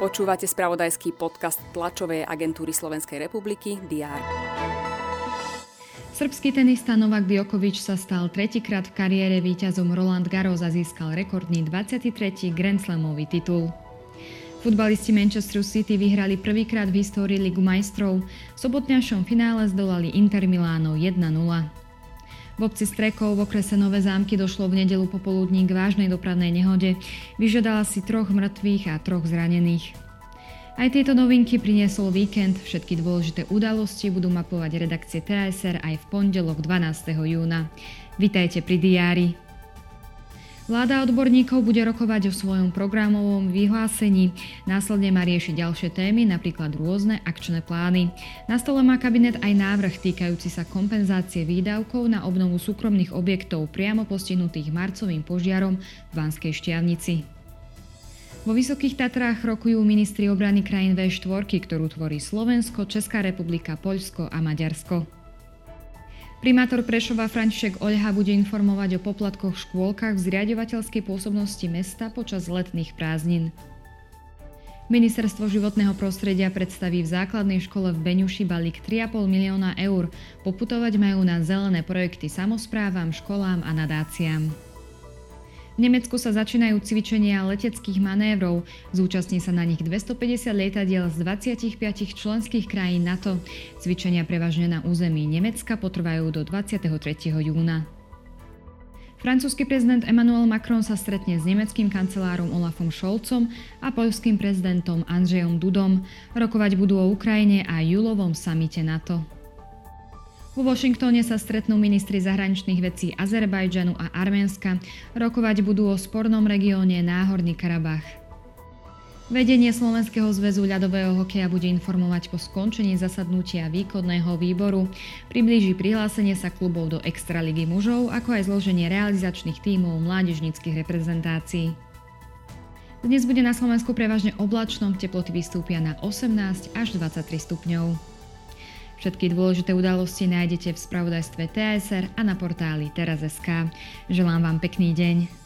Počúvate spravodajský podcast tlačovej agentúry Slovenskej republiky DR. Srbský tenista Novak Djokovic sa stal tretíkrát v kariére víťazom Roland Garros a získal rekordný 23. Grand Slamový titul. Futbalisti Manchester City vyhrali prvýkrát v histórii Ligu majstrov. V sobotňašom finále zdolali Inter Miláno 1-0. V obci Strekov v okrese Nové zámky došlo v nedelu popoludní k vážnej dopravnej nehode. Vyžiadala si troch mŕtvych a troch zranených. Aj tieto novinky priniesol víkend. Všetky dôležité udalosti budú mapovať redakcie TSR aj v pondelok 12. júna. Vitajte pri diári. Vláda odborníkov bude rokovať o svojom programovom vyhlásení. Následne má riešiť ďalšie témy, napríklad rôzne akčné plány. Na stole má kabinet aj návrh týkajúci sa kompenzácie výdavkov na obnovu súkromných objektov priamo postihnutých marcovým požiarom v Banskej Štiavnici. Vo Vysokých Tatrách rokujú ministri obrany krajín V4, ktorú tvorí Slovensko, Česká republika, Poľsko a Maďarsko. Primátor Prešova František Oľha bude informovať o poplatkoch v škôlkach v zriadovateľskej pôsobnosti mesta počas letných prázdnin. Ministerstvo životného prostredia predstaví v základnej škole v Beňuši balík 3,5 milióna eur. Poputovať majú na zelené projekty samozprávam, školám a nadáciám. Nemecku sa začínajú cvičenia leteckých manévrov. Zúčastní sa na nich 250 lietadiel z 25 členských krajín NATO. Cvičenia prevažne na území Nemecka potrvajú do 23. júna. Francúzsky prezident Emmanuel Macron sa stretne s nemeckým kancelárom Olafom Scholzom a poľským prezidentom Andrzejom Dudom. Rokovať budú o Ukrajine a júlovom samite NATO. Vo Washingtone sa stretnú ministri zahraničných vecí Azerbajdžanu a Arménska. Rokovať budú o spornom regióne Náhorný Karabach. Vedenie Slovenského zväzu ľadového hokeja bude informovať po skončení zasadnutia výkonného výboru. Priblíži prihlásenie sa klubov do Extraligy mužov, ako aj zloženie realizačných tímov mládežnických reprezentácií. Dnes bude na Slovensku prevažne oblačno, teploty vystúpia na 18 až 23 stupňov. Všetky dôležité udalosti nájdete v spravodajstve TSR a na portáli teraz.sk. Želám vám pekný deň.